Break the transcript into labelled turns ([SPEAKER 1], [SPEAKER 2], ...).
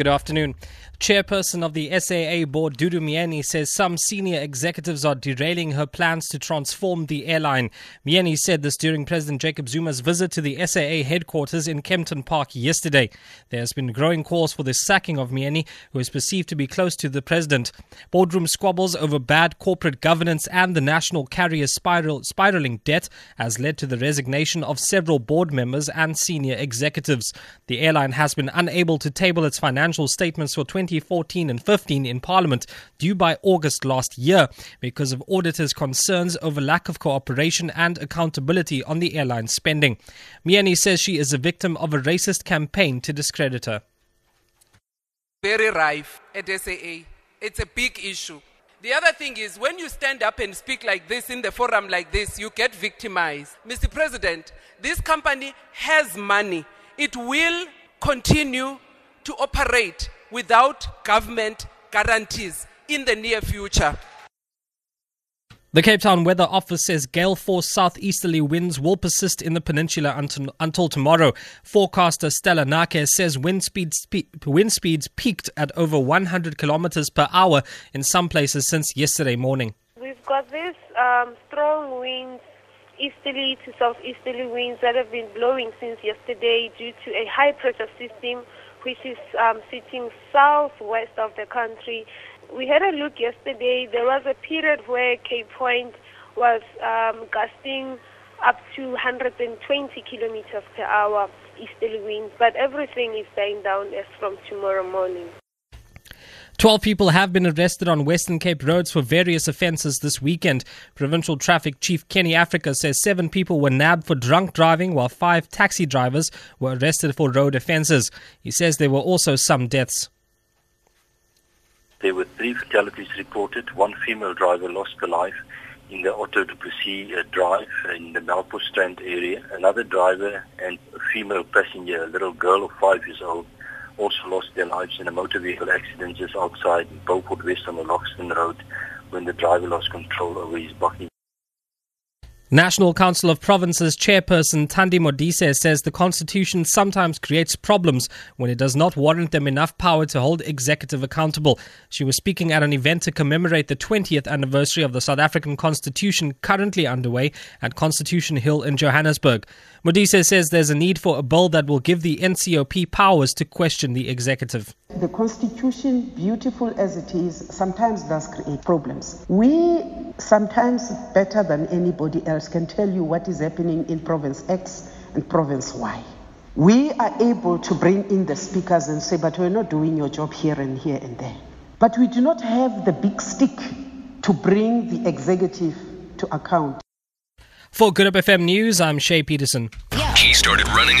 [SPEAKER 1] Good afternoon. Chairperson of the SAA board, Dudu Myeni, says some senior executives are derailing her plans to transform the airline. Myeni said this during President Jacob Zuma's visit to the SAA headquarters in Kempton Park yesterday. There has been growing calls for the sacking of Myeni, who is perceived to be close to the president. Boardroom squabbles over bad corporate governance and the national carrier spiral, spiraling debt has led to the resignation of several board members and senior executives. The airline has been unable to table its financial statements for 2014 and 15 in Parliament due by August last year because of auditors' concerns over lack of cooperation and accountability on the airline's spending. Myeni says she is a victim of a racist campaign to discredit her.
[SPEAKER 2] Very rife at SAA. It's a big issue. The other thing is, when you stand up and speak like this in the forum like this, you get victimized. Mr. President, this company has money. It will continue to operate without government guarantees in the near future.
[SPEAKER 1] The Cape Town Weather Office says gale force southeasterly winds will persist in the peninsula until, until tomorrow. Forecaster Stella Nake says wind speeds, wind speeds peaked at over 100 kilometers per hour in some places since yesterday morning.
[SPEAKER 3] We've got these um, strong winds, easterly to southeasterly winds that have been blowing since yesterday due to a high pressure system which is um, sitting southwest of the country. We had a look yesterday. There was a period where Cape Point was um, gusting up to 120 kilometers per hour easterly winds, but everything is dying down as from tomorrow morning.
[SPEAKER 1] 12 people have been arrested on Western Cape roads for various offences this weekend. Provincial Traffic Chief Kenny Africa says seven people were nabbed for drunk driving while five taxi drivers were arrested for road offences. He says there were also some deaths.
[SPEAKER 4] There were three fatalities reported. One female driver lost her life in the Otto du Plessis uh, drive in the Melkbos Strand area. Another driver and a female passenger, a little girl of five years old, also lost their lives in a motor vehicle accident just outside Beaufort West on the Loxton Road when the driver lost control over his buggy.
[SPEAKER 1] National Council of Provinces chairperson Thandi Modise says the constitution sometimes creates problems when it does not warrant them enough power to hold executive accountable. She was speaking at an event to commemorate the 20th anniversary of the South African Constitution currently underway at Constitution Hill in Johannesburg. Modise says there's a need for a bill that will give the NCOP powers to question the executive.
[SPEAKER 5] The Constitution, beautiful as it is, sometimes does create problems. We sometimes better than anybody else can tell you what is happening in province X and province Y. We are able to bring in the speakers and say, but we're not doing your job here and here and there. But we do not have the big stick to bring the executive to account.
[SPEAKER 1] For Good Hope FM News, I'm Shay Peterson.
[SPEAKER 6] He started running it.